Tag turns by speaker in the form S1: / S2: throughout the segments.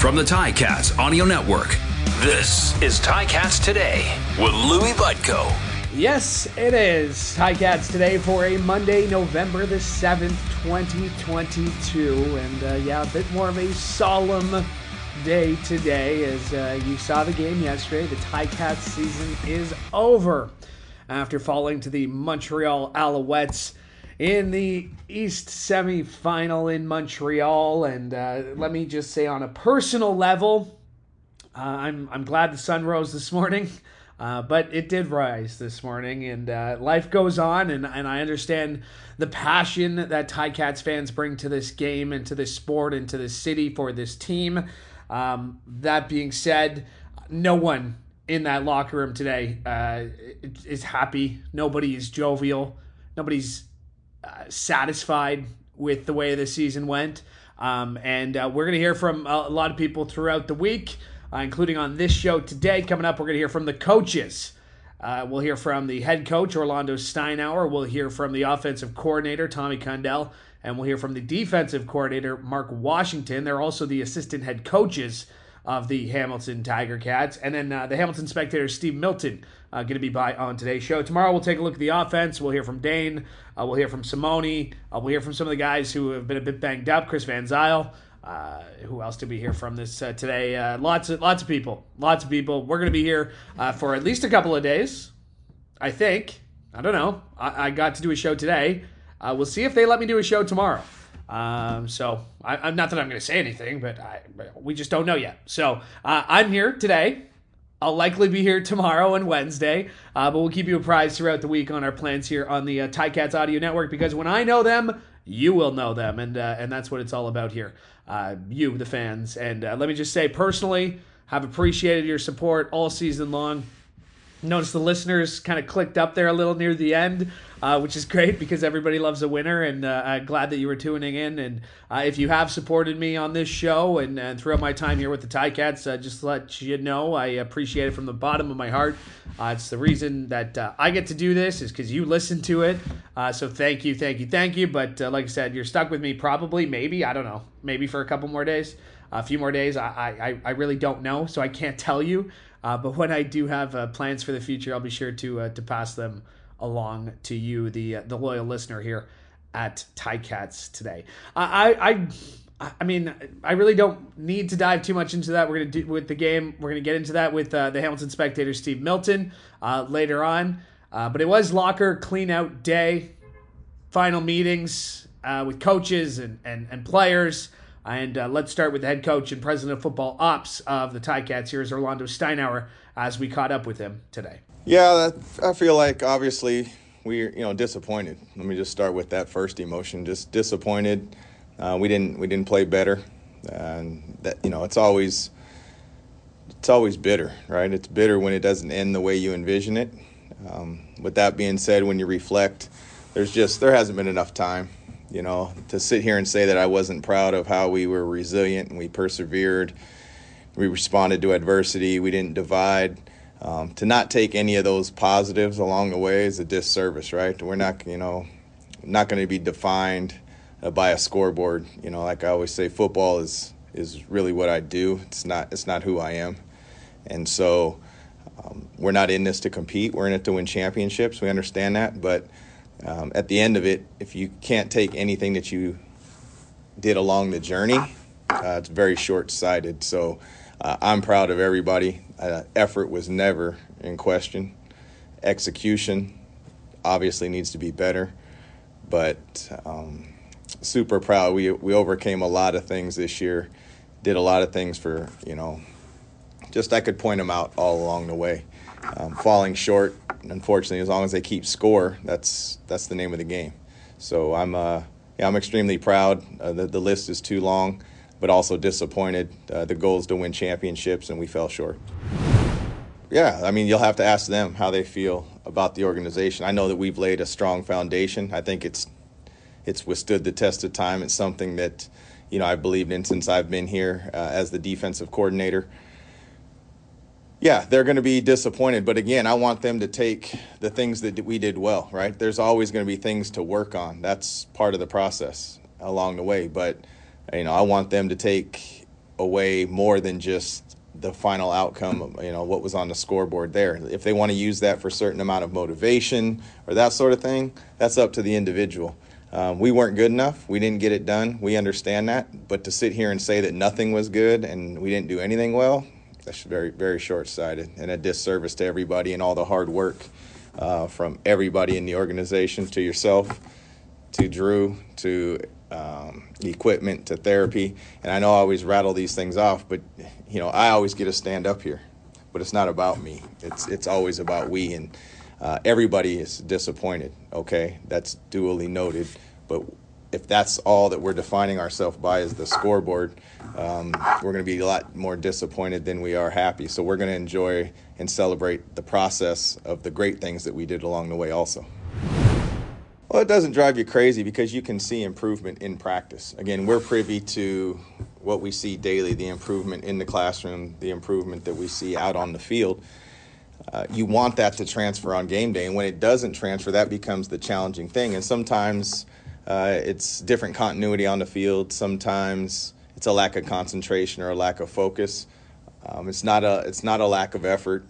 S1: From the Ticats Audio Network, this is Ticats Today with Louis Butko.
S2: Yes, it is Ticats Today for a Monday, November the 7th, 2022. And uh, yeah, a bit more of a solemn day today as uh, you saw the game yesterday. The Ticats season is over after falling to the Montreal Alouettes in the East semifinal in Montreal. And uh, let me just say, on a personal level, uh, I'm I'm glad the sun rose this morning. Uh, but it did rise this morning, and uh, life goes on, and, and I understand the passion that Ticats fans bring to this game and to this sport and to this city for this team. Um, that being said, no one in that locker room today uh, is happy. Nobody is jovial. Nobody's uh, satisfied with the way the season went. Um, and uh, we're going to hear from a lot of people throughout the week, uh, including on this show today. Coming up, we're going to hear from the coaches. Uh, we'll hear from the head coach, Orlando Steinauer. We'll hear from the offensive coordinator, Tommy Condell. And we'll hear from the defensive coordinator, Mark Washington. They're also the assistant head coaches of the Hamilton Tiger Cats. And then uh, the Hamilton Spectator, Steve Milton, uh, going to be by on today's show. Tomorrow we'll take a look at the offense. We'll hear from Dane. Uh, we'll hear from Simone. Uh, we'll hear from some of the guys who have been a bit banged up. Chris Van Zyl. Uh, who else did we hear from this uh, today? Lots of lots of people. Lots of people. We're going to be here for at least a couple of days. I think. I don't know. I, I got to do a show today. We'll see if they let me do a show tomorrow. Um, so I, am not that I'm going to say anything, but I, we just don't know yet. So uh, I'm here today. I'll likely be here tomorrow and Wednesday, uh, but we'll keep you apprised throughout the week on our plans here on the uh, Ticats Audio Network because when I know them, you will know them, and uh, and that's what it's all about here. Uh, you, the fans, and uh, let me just say personally, have appreciated your support all season long. Notice the listeners kind of clicked up there a little near the end, uh, which is great because everybody loves a winner. And uh, glad that you were tuning in. And uh, if you have supported me on this show and, and throughout my time here with the Ticats, uh, just let you know I appreciate it from the bottom of my heart. Uh, it's the reason that uh, I get to do this is because you listen to it. so thank you, thank you, thank you. But like I said, you're stuck with me probably, maybe I don't know, maybe for a couple more days, a few more days. I I, I really don't know, so I can't tell you. Uh, but when I do have uh, plans for the future, I'll be sure to uh, to pass them along to you, the uh, the loyal listener here at Ticats today. I, I I mean I really don't need to dive too much into that. We're gonna do with the game. We're gonna get into that with uh, the Hamilton Spectator Steve Milton uh, later on. but it was locker clean out day, final meetings with coaches and and, and players. And uh, let's start with the head coach and president of football ops of the Ticats. Here's Orlando Steinauer as we caught up with him today.
S3: Yeah, I feel like obviously we're you know disappointed. Let me just start with that first emotion. Just disappointed. Uh, we didn't we didn't play better, and that you know it's always it's always bitter, right? It's bitter when it doesn't end the way you envision it. Um, with that being said, when you reflect, there's just there hasn't been enough time you know, to sit here and say that I wasn't proud of how we were resilient and we persevered, we responded to adversity, we didn't divide. Um, to not take any of those positives along the way is a disservice, right? We're not, you know, not going to be defined uh, by a scoreboard. You know, like I always say, football is is really what I do. It's not it's not who I am, and so um, we're not in this to compete. We're in it to win championships. We understand that, but um, at the end of it, if you can't take anything that you did along the journey, uh, it's very short sighted. So uh, I'm proud of everybody. Uh, effort was never in question. Execution obviously needs to be better, but um, super proud. We, we overcame a lot of things this year, did a lot of things for, you know, just I could point them out all along the way. Um, falling short unfortunately, as long as they keep score, that's that's the name of the game. So I'm uh, yeah, I'm extremely proud. Uh, the, the list is too long, but also disappointed. Uh, the goal is to win championships, and we fell short. Yeah, I mean, you'll have to ask them how they feel about the organization. I know that we've laid a strong foundation. I think it's it's withstood the test of time. It's something that you know I believed in since I've been here uh, as the defensive coordinator yeah, they're going to be disappointed. But again, I want them to take the things that we did well, right? There's always going to be things to work on. That's part of the process along the way. But, you know, I want them to take away more than just the final outcome, you know, what was on the scoreboard there. If they want to use that for a certain amount of motivation or that sort of thing, that's up to the individual. Um, we weren't good enough. We didn't get it done. We understand that. But to sit here and say that nothing was good and we didn't do anything well, that's very, very short sighted and a disservice to everybody and all the hard work uh, from everybody in the organization to yourself, to Drew, to um, the equipment, to therapy. And I know I always rattle these things off, but you know I always get to stand up here. But it's not about me. It's it's always about we and uh, everybody is disappointed. Okay, that's duly noted. But if that's all that we're defining ourselves by is the scoreboard, um, we're going to be a lot more disappointed than we are happy. So we're going to enjoy and celebrate the process of the great things that we did along the way, also. Well, it doesn't drive you crazy because you can see improvement in practice. Again, we're privy to what we see daily the improvement in the classroom, the improvement that we see out on the field. Uh, you want that to transfer on game day, and when it doesn't transfer, that becomes the challenging thing. And sometimes uh, it's different continuity on the field, sometimes it's a lack of concentration or a lack of focus. Um, it's, not a, it's not a lack of effort.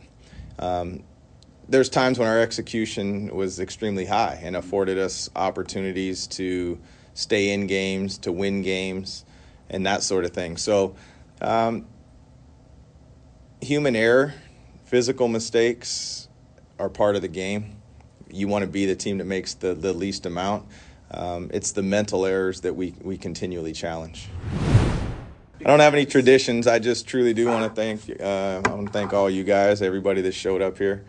S3: Um, there's times when our execution was extremely high and afforded us opportunities to stay in games, to win games, and that sort of thing. So, um, human error, physical mistakes are part of the game. You want to be the team that makes the, the least amount. Um, it's the mental errors that we, we continually challenge. I don't have any traditions. I just truly do want to thank uh, I want to thank all you guys, everybody that showed up here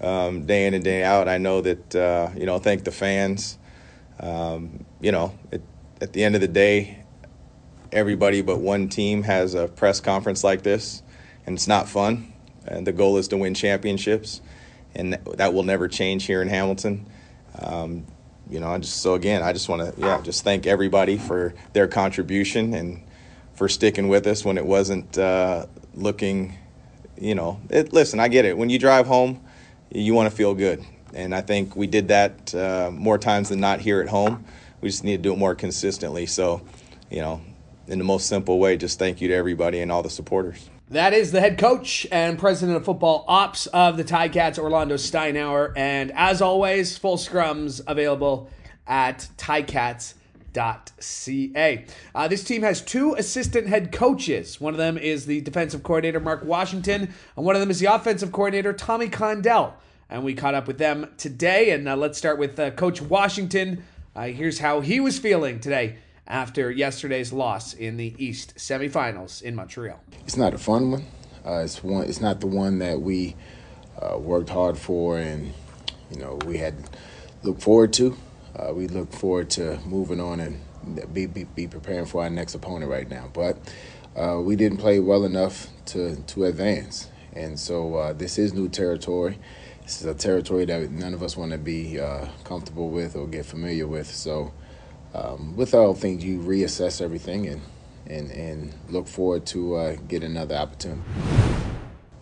S3: um, day in and day out. I know that uh, you know, thank the fans. Um, you know, it, at the end of the day, everybody but one team has a press conference like this, and it's not fun. And the goal is to win championships, and that will never change here in Hamilton. Um, you know, I just so again, I just want to yeah, just thank everybody for their contribution and for sticking with us when it wasn't uh, looking. You know, it, listen, I get it. When you drive home you want to feel good. And I think we did that uh, more times than not here at home. We just need to do it more consistently. So, you know, in the most simple way, just thank you to everybody and all the supporters.
S2: That is the head coach and president of football ops of the Ticats, Orlando Steinauer. And as always, full scrums available at Ticats.ca. Uh, this team has two assistant head coaches. One of them is the defensive coordinator, Mark Washington, and one of them is the offensive coordinator, Tommy Condell. And we caught up with them today. And uh, let's start with uh, Coach Washington. Uh, here's how he was feeling today after yesterday's loss in the East semifinals in Montreal.
S4: It's not a fun one. Uh, it's one. It's not the one that we uh, worked hard for, and you know we had looked forward to. Uh, we look forward to moving on and be, be, be preparing for our next opponent right now. But uh, we didn't play well enough to to advance, and so uh, this is new territory. This is a territory that none of us want to be uh, comfortable with or get familiar with. So, um, with all things, you reassess everything and and and look forward to uh, get another opportunity.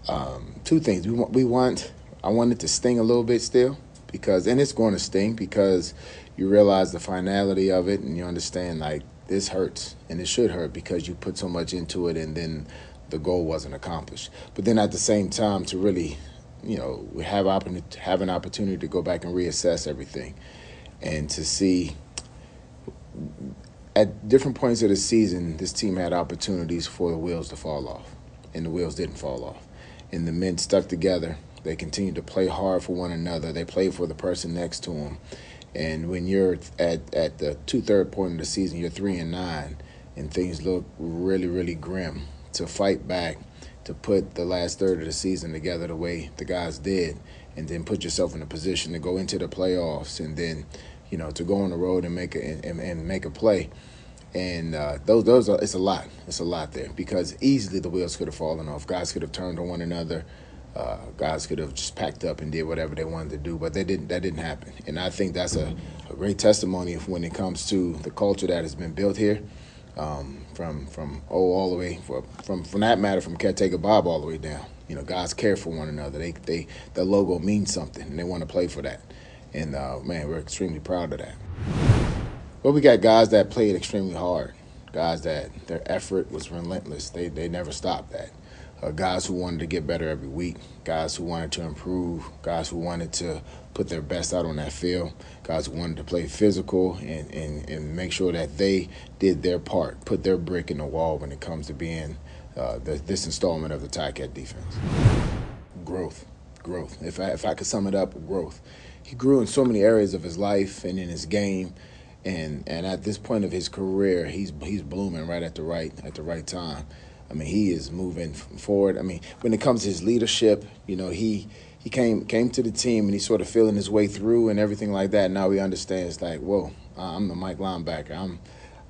S4: Um, two things we want. We want. I wanted to sting a little bit still because, and it's going to sting because you realize the finality of it and you understand like this hurts and it should hurt because you put so much into it and then the goal wasn't accomplished. But then at the same time, to really, you know, have have an opportunity to go back and reassess everything, and to see at different points of the season, this team had opportunities for the wheels to fall off, and the wheels didn't fall off, and the men stuck together. They continued to play hard for one another. They played for the person next to them, and when you're at at the two third point of the season, you're three and nine, and things look really really grim. To fight back, to put the last third of the season together the way the guys did, and then put yourself in a position to go into the playoffs, and then you know to go on the road and make a and, and make a play. And uh, those those are it's a lot. It's a lot there because easily the wheels could have fallen off. Guys could have turned on one another uh, guys could have just packed up and did whatever they wanted to do, but they didn't. That didn't happen, and I think that's a, a great testimony when it comes to the culture that has been built here, um, from from oh all the way from from from that matter from caretaker Bob all the way down. You know, guys care for one another. They they the logo means something, and they want to play for that. And uh, man, we're extremely proud of that. But we got guys that played extremely hard guys that their effort was relentless. They they never stopped that. Uh, guys who wanted to get better every week, guys who wanted to improve, guys who wanted to put their best out on that field, guys who wanted to play physical and, and, and make sure that they did their part, put their brick in the wall when it comes to being uh, the, this installment of the Ticat defense. Growth, growth. If I, if I could sum it up, growth. He grew in so many areas of his life and in his game and and at this point of his career, he's he's blooming right at the right at the right time. I mean, he is moving forward. I mean, when it comes to his leadership, you know, he he came came to the team and he's sort of feeling his way through and everything like that. Now he understands, like, whoa, I'm the Mike linebacker. I'm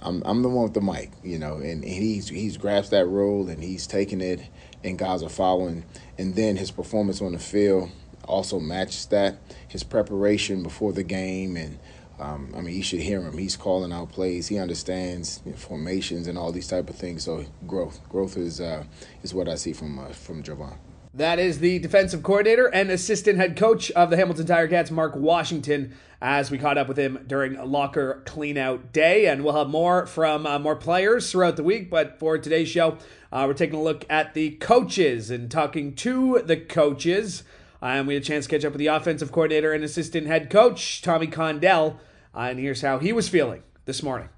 S4: I'm I'm the one with the mic, you know, and, and he's he's grasped that role and he's taking it, and guys are following. And then his performance on the field also matches that. His preparation before the game and um, I mean, you should hear him. He's calling out plays. He understands formations and all these type of things. So growth, growth is uh, is what I see from uh, from Javon.
S2: That is the defensive coordinator and assistant head coach of the Hamilton Tiger Cats, Mark Washington, as we caught up with him during locker cleanout day. And we'll have more from uh, more players throughout the week. But for today's show, uh, we're taking a look at the coaches and talking to the coaches. And we had a chance to catch up with the offensive coordinator and assistant head coach, Tommy Condell. Uh, and here's how he was feeling this morning.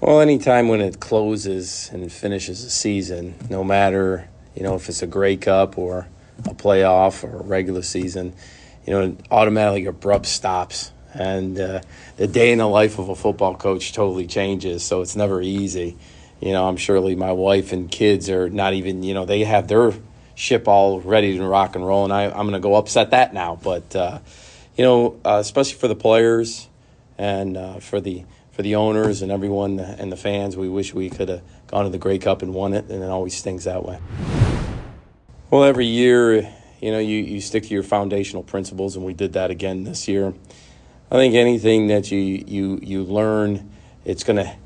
S5: Well, anytime when it closes and finishes a season, no matter you know if it's a Grey Cup or a playoff or a regular season, you know, it automatically abrupt stops, and uh, the day in the life of a football coach totally changes. So it's never easy. You know, I'm surely my wife and kids are not even. You know, they have their ship all ready to rock and roll, and I, I'm going to go upset that now. But uh, you know, uh, especially for the players and uh, for the for the owners and everyone and the fans, we wish we could have gone to the Grey Cup and won it, and it always stings that way. Well, every year, you know, you, you stick to your foundational principles, and we did that again this year. I think anything that you you you learn, it's going to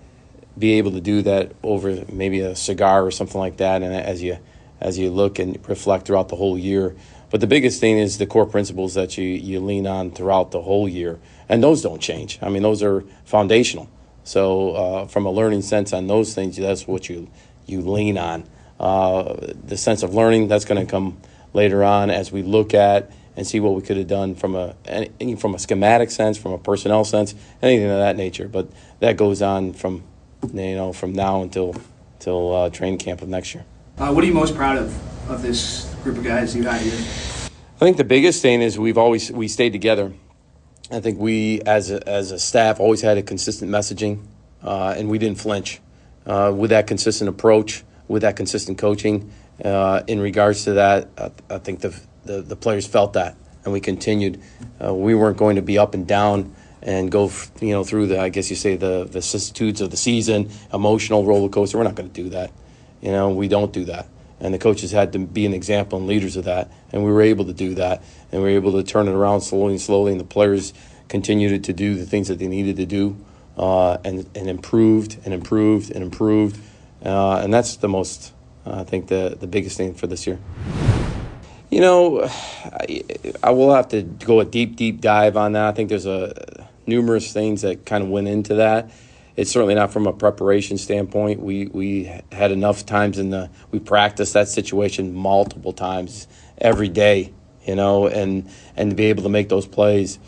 S5: be able to do that over maybe a cigar or something like that, and as you as you look and reflect throughout the whole year. But the biggest thing is the core principles that you, you lean on throughout the whole year. And those don't change. I mean, those are foundational. So, uh, from a learning sense on those things, that's what you, you lean on. Uh, the sense of learning, that's going to come later on as we look at and see what we could have done from a any, from a schematic sense, from a personnel sense, anything of that nature. But that goes on from you know from now until until uh, training camp of next year.
S2: Uh, what are you most proud of of this group of guys you got here? I
S5: think the biggest thing is we've always we stayed together. I think we as a, as a staff always had a consistent messaging, uh, and we didn't flinch uh, with that consistent approach, with that consistent coaching. Uh, in regards to that, I, I think the, the, the players felt that, and we continued. Uh, we weren't going to be up and down and go you know through the I guess you say the vicissitudes of the season, emotional roller coaster. We're not going to do that. You know, we don't do that. And the coaches had to be an example and leaders of that. And we were able to do that. And we were able to turn it around slowly and slowly. And the players continued to do the things that they needed to do uh, and, and improved and improved and improved. Uh, and that's the most, uh, I think, the, the biggest thing for this year. You know, I, I will have to go a deep, deep dive on that. I think there's a numerous things that kind of went into that it's certainly not from a preparation standpoint. We we had enough times in the we practiced that situation multiple times every day, you know, and and to be able to make those plays.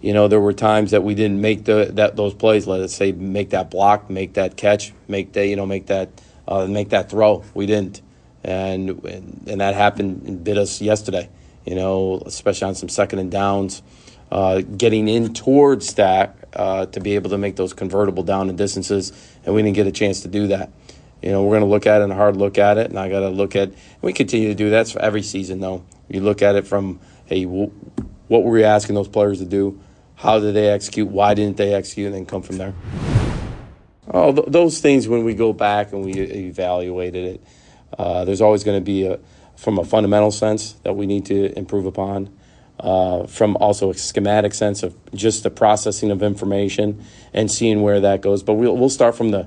S5: You know, there were times that we didn't make the that those plays. Let us say make that block, make that catch, make that you know make that uh, make that throw. We didn't, and and that happened and bit us yesterday. You know, especially on some second and downs, uh, getting in towards that uh, to be able to make those convertible down and distances, and we didn't get a chance to do that. You know, we're going to look at it and hard look at it, and I got to look at. we continue to do that for every season, though. You look at it from, hey, what were we asking those players to do? How did they execute? Why didn't they execute? And then come from there. Oh, th- those things when we go back and we evaluated it, uh, there's always going to be a, from a fundamental sense that we need to improve upon uh, from also a schematic sense of just the processing of information and seeing where that goes. But we'll, we'll start from the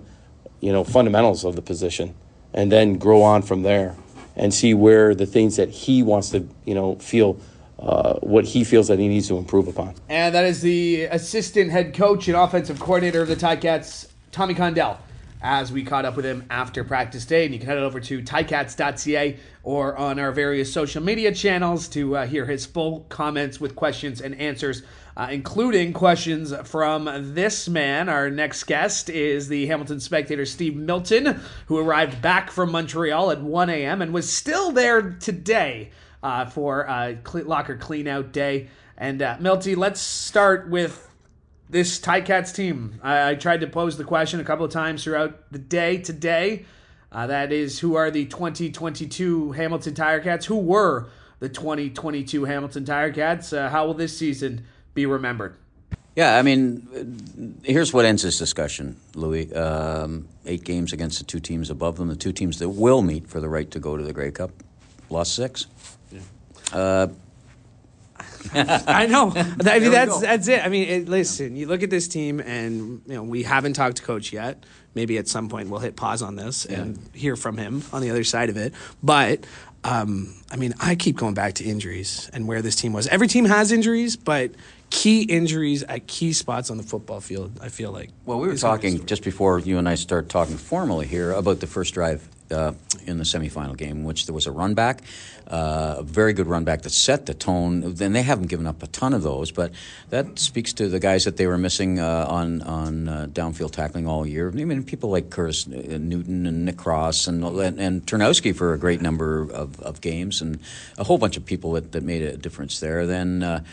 S5: you know fundamentals of the position and then grow on from there and see where the things that he wants to you know feel uh, what he feels that he needs to improve upon.
S2: And that is the assistant head coach and offensive coordinator of the Ticats, Tommy Condell as we caught up with him after practice day. And you can head over to ticats.ca or on our various social media channels to uh, hear his full comments with questions and answers, uh, including questions from this man. Our next guest is the Hamilton Spectator Steve Milton, who arrived back from Montreal at 1 a.m. and was still there today uh, for uh, locker cleanout day. And uh, Milty, let's start with this Ticats team. I, I, tried to pose the question a couple of times throughout the day today. Uh, that is, who are the 2022 Hamilton Tiger-Cats? Who were the 2022 Hamilton Tiger-Cats? Uh, how will this season be remembered?
S6: Yeah, I mean, here's what ends this discussion, Louis. Um, eight games against the two teams above them, the two teams that will meet for the right to go to the Grey Cup, lost six. Yeah. Uh,
S2: I know. I mean, that's that's it. I mean, it, listen, you look at this team, and you know we haven't talked to coach yet. Maybe at some point we'll hit pause on this yeah. and hear from him on the other side of it. But um, I mean, I keep going back to injuries and where this team was. Every team has injuries, but key injuries at key spots on the football field. I feel like.
S6: Well, we were talking just before you and I start talking formally here about the first drive uh, in the semifinal game, in which there was a run back, uh, a very good run back that set the tone. Then they haven't given up a ton of those, but that speaks to the guys that they were missing uh, on on uh, downfield tackling all year. I mean, people like Curtis uh, Newton and Nick Cross and and, and Turnowski for a great number of, of games, and a whole bunch of people that, that made a difference there. Then uh,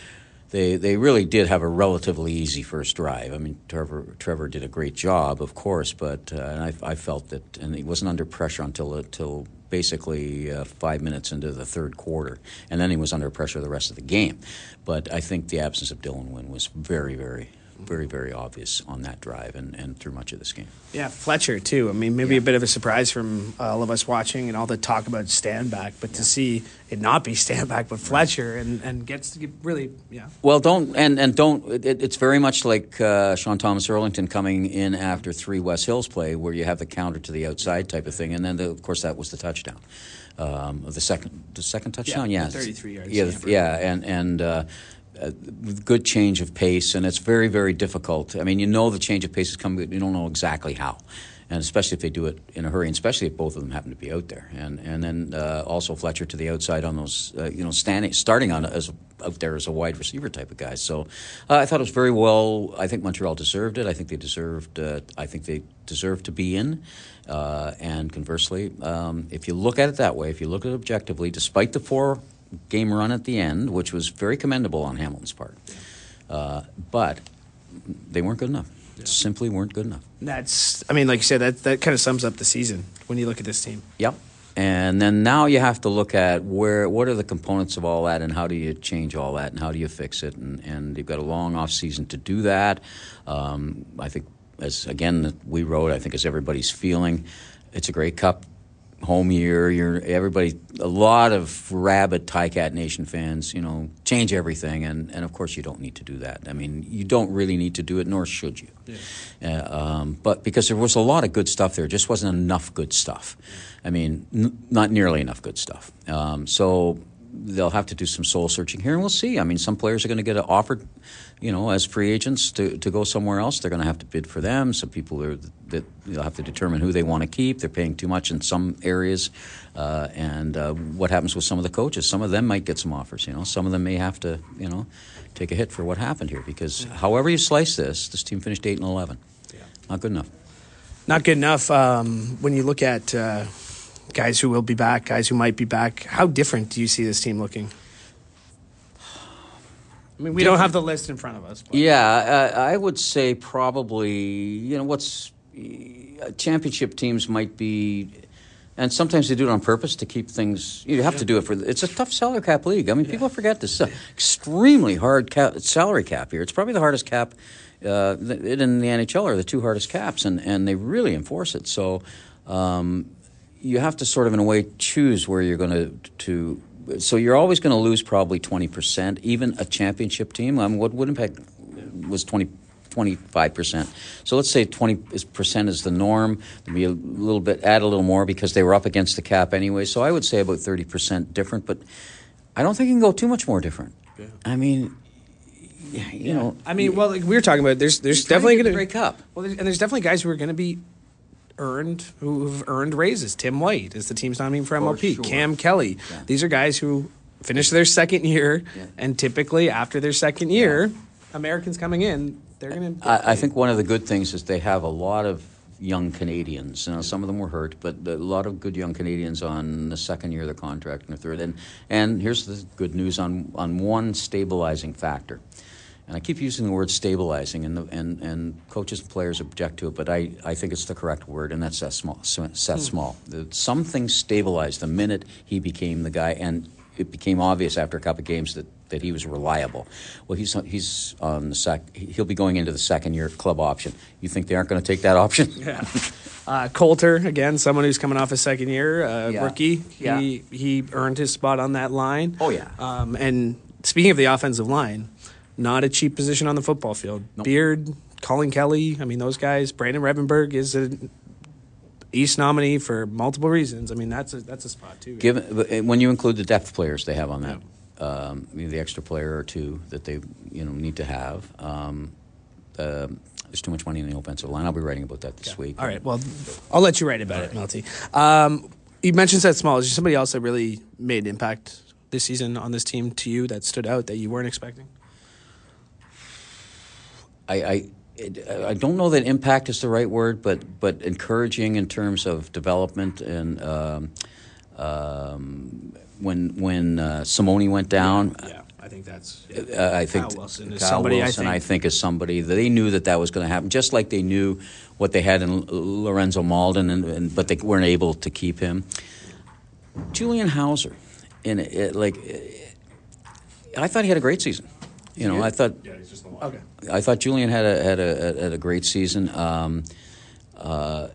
S6: they they really did have a relatively easy first drive. I mean, Trevor Trevor did a great job, of course, but uh, I, I, felt that, and he wasn't under pressure until until basically uh, five minutes into the third quarter, and then he was under pressure the rest of the game. But I think the absence of Dylan Wynn was very very very, very obvious on that drive and, and through much of this game.
S2: Yeah, Fletcher, too. I mean, maybe yeah. a bit of a surprise from all of us watching and all the talk about Stanback, but yeah. to see it not be Stanback, but Fletcher and, and gets to get really, yeah.
S6: Well, don't, and, and don't, it, it's very much like uh, Sean Thomas Erlington coming in after three West Hills play where you have the counter to the outside type of thing. And then, the, of course, that was the touchdown. Um, the second, the second touchdown,
S2: yeah, yeah. thirty-three yards.
S6: Yeah, yeah, and and uh, good change of pace, and it's very, very difficult. I mean, you know the change of pace is coming, but you don't know exactly how. And especially if they do it in a hurry, and especially if both of them happen to be out there, and and then uh, also Fletcher to the outside on those, uh, you know, standing starting on as out there as a wide receiver type of guy. So uh, I thought it was very well. I think Montreal deserved it. I think they deserved. Uh, I think they deserved to be in. Uh, and conversely, um, if you look at it that way, if you look at it objectively, despite the four game run at the end, which was very commendable on Hamilton's part. Uh, but they weren't good enough. Yeah. Simply weren't good enough.
S2: That's, I mean, like you said, that, that kind of sums up the season when you look at this team.
S6: Yep. And then now you have to look at where, what are the components of all that, and how do you change all that, and how do you fix it, and, and you've got a long off season to do that. Um, I think, as again we wrote, I think as everybody's feeling, it's a Grey Cup home year. You're everybody. A lot of rabid Ticat Nation fans, you know, change everything, and and of course you don't need to do that. I mean, you don't really need to do it, nor should you. Yeah. Uh, um, but because there was a lot of good stuff there, just wasn't enough good stuff. I mean, n- not nearly enough good stuff. Um, so they'll have to do some soul searching here, and we'll see. I mean, some players are going to get offered, you know, as free agents to, to go somewhere else. They're going to have to bid for them. Some people are that they'll have to determine who they want to keep. They're paying too much in some areas, uh, and uh, what happens with some of the coaches? Some of them might get some offers. You know, some of them may have to, you know, take a hit for what happened here because however you slice this, this team finished eight and eleven. Yeah. Not good enough.
S2: Not good enough. Um, when you look at. Uh guys who will be back, guys who might be back. How different do you see this team looking? I mean, we don't have the list in front of us.
S6: But. Yeah, uh, I would say probably, you know, what's uh, championship teams might be, and sometimes they do it on purpose to keep things. You have yeah. to do it for. It's a tough salary cap league. I mean, yeah. people forget this. Extremely hard cap, salary cap here. It's probably the hardest cap. Uh, it and the NHL are the two hardest caps, and, and they really enforce it. So, um, you have to sort of in a way choose where you're going to to so you're always going to lose probably 20% even a championship team I mean, what Winnipeg was 20 25%. So let's say 20% is the norm. Maybe a little bit, add a little more because they were up against the cap anyway. So I would say about 30% different, but I don't think you can go too much more different. Yeah. I mean, you yeah. know.
S2: I mean, well, like we were talking about, there's there's definitely going to
S6: break up.
S2: Well, and there's definitely guys who are going to be earned who've earned raises. Tim White is the team's nominee for MLP.
S6: sure.
S2: Cam Kelly.
S6: Yeah.
S2: These are guys who finish their second year,
S6: Yeah.
S2: and typically after their second year, Americans coming in, they're going to.
S6: I, I think one of the good things is they have a lot of young Canadians. You know, some of them were hurt, but a lot of good young Canadians on the second year of the contract and the third. And and here's the good news on on one stabilizing factor. And I keep using the word stabilizing, and the, and and coaches and players object to it, but I, I think it's the correct word, and that's Seth Small. Seth Small. The- Some things stabilized the minute he became the guy, and it became obvious after a couple of games that, that he was reliable. Well, he's he's on the sec. He'll be going into the second year club option. You think they aren't going to take that option?
S2: Yeah. Uh, Coulter again, someone who's coming off his second year, uh,
S6: Yeah.
S2: rookie.
S6: Yeah.
S2: He he earned his spot on that line.
S6: Oh, yeah.
S2: Um, and speaking of the offensive line, not a cheap position on the football field.
S6: Nope.
S2: Beard, Colin Kelly. I mean, those guys. Brandon Revenberg is an East nominee for multiple reasons. I mean, that's a that's a spot too.
S6: Given uh, when you include the depth players they have on that, um, you know, the extra player or two that they you know need to have. Um, um there's too much money in the offensive line. I'll be writing about that this week.
S2: All right. Well, I'll let you write about it, Milty. Um, you mentioned Seth Small. Is there somebody else that really made an impact this season on this team to you that stood out that you weren't expecting?
S6: I, I, I don't know that impact is the right word, but but encouraging in terms of development and um, um, when when uh, Simone went down.
S2: Yeah, I think that's.
S6: Uh, I think
S2: Kyle Wilson is
S6: Kyle
S2: somebody I think-
S6: I think, is somebody that they knew that that was going to happen, just like they knew what they had in Lorenzo Mauldin, and, and but they weren't able to keep him. Julian Howsare, in it, it, like, it, I thought he had a great season. You know, I thought Yeah, he's just
S2: Okay.
S6: I thought Julian had a had a had a great season. Um, uh,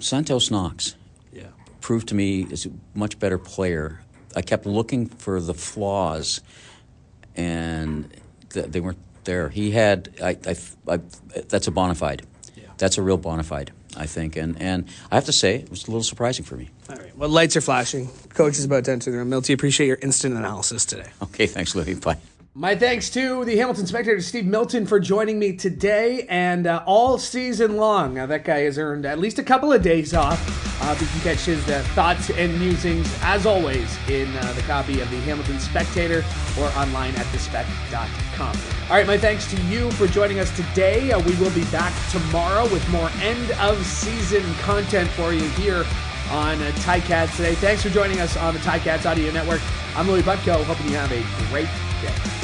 S6: Santos Knox
S2: Yeah.
S6: proved to me is a much better player. I kept looking for the flaws, and th- they weren't there. He had I, I, I that's a bona fide.
S2: Yeah.
S6: That's a real bona fide, I think, and and I have to say it was a little surprising for me.
S2: All right. Well, lights are flashing. Coach is about to enter the room. Milty, appreciate your instant analysis today.
S6: Okay, thanks, Louie. Bye.
S2: My thanks to the Hamilton Spectator, Steve Milton, for joining me today and uh, all season long. Uh, that guy has earned at least a couple of days off. Uh, you can catch his uh, thoughts and musings, as always, in uh, the copy of the Hamilton Spectator or online at thespec.com. All right, my thanks to you for joining us today. Uh, we will be back tomorrow with more end of season content for you here on uh, Cats today. Thanks for joining us on the Cats Audio Network. I'm Louis Butko, hoping you have a great day.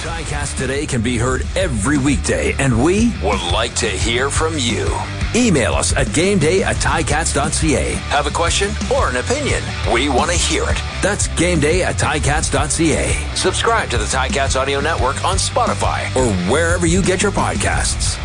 S1: Ticats Today can be heard every weekday, and we would like to hear from you. Email us at gameday at ticats.ca. Have a question or an opinion? We want to hear it. That's gameday at ticats.ca. Subscribe to the Ticats Audio Network on Spotify or wherever you get your podcasts.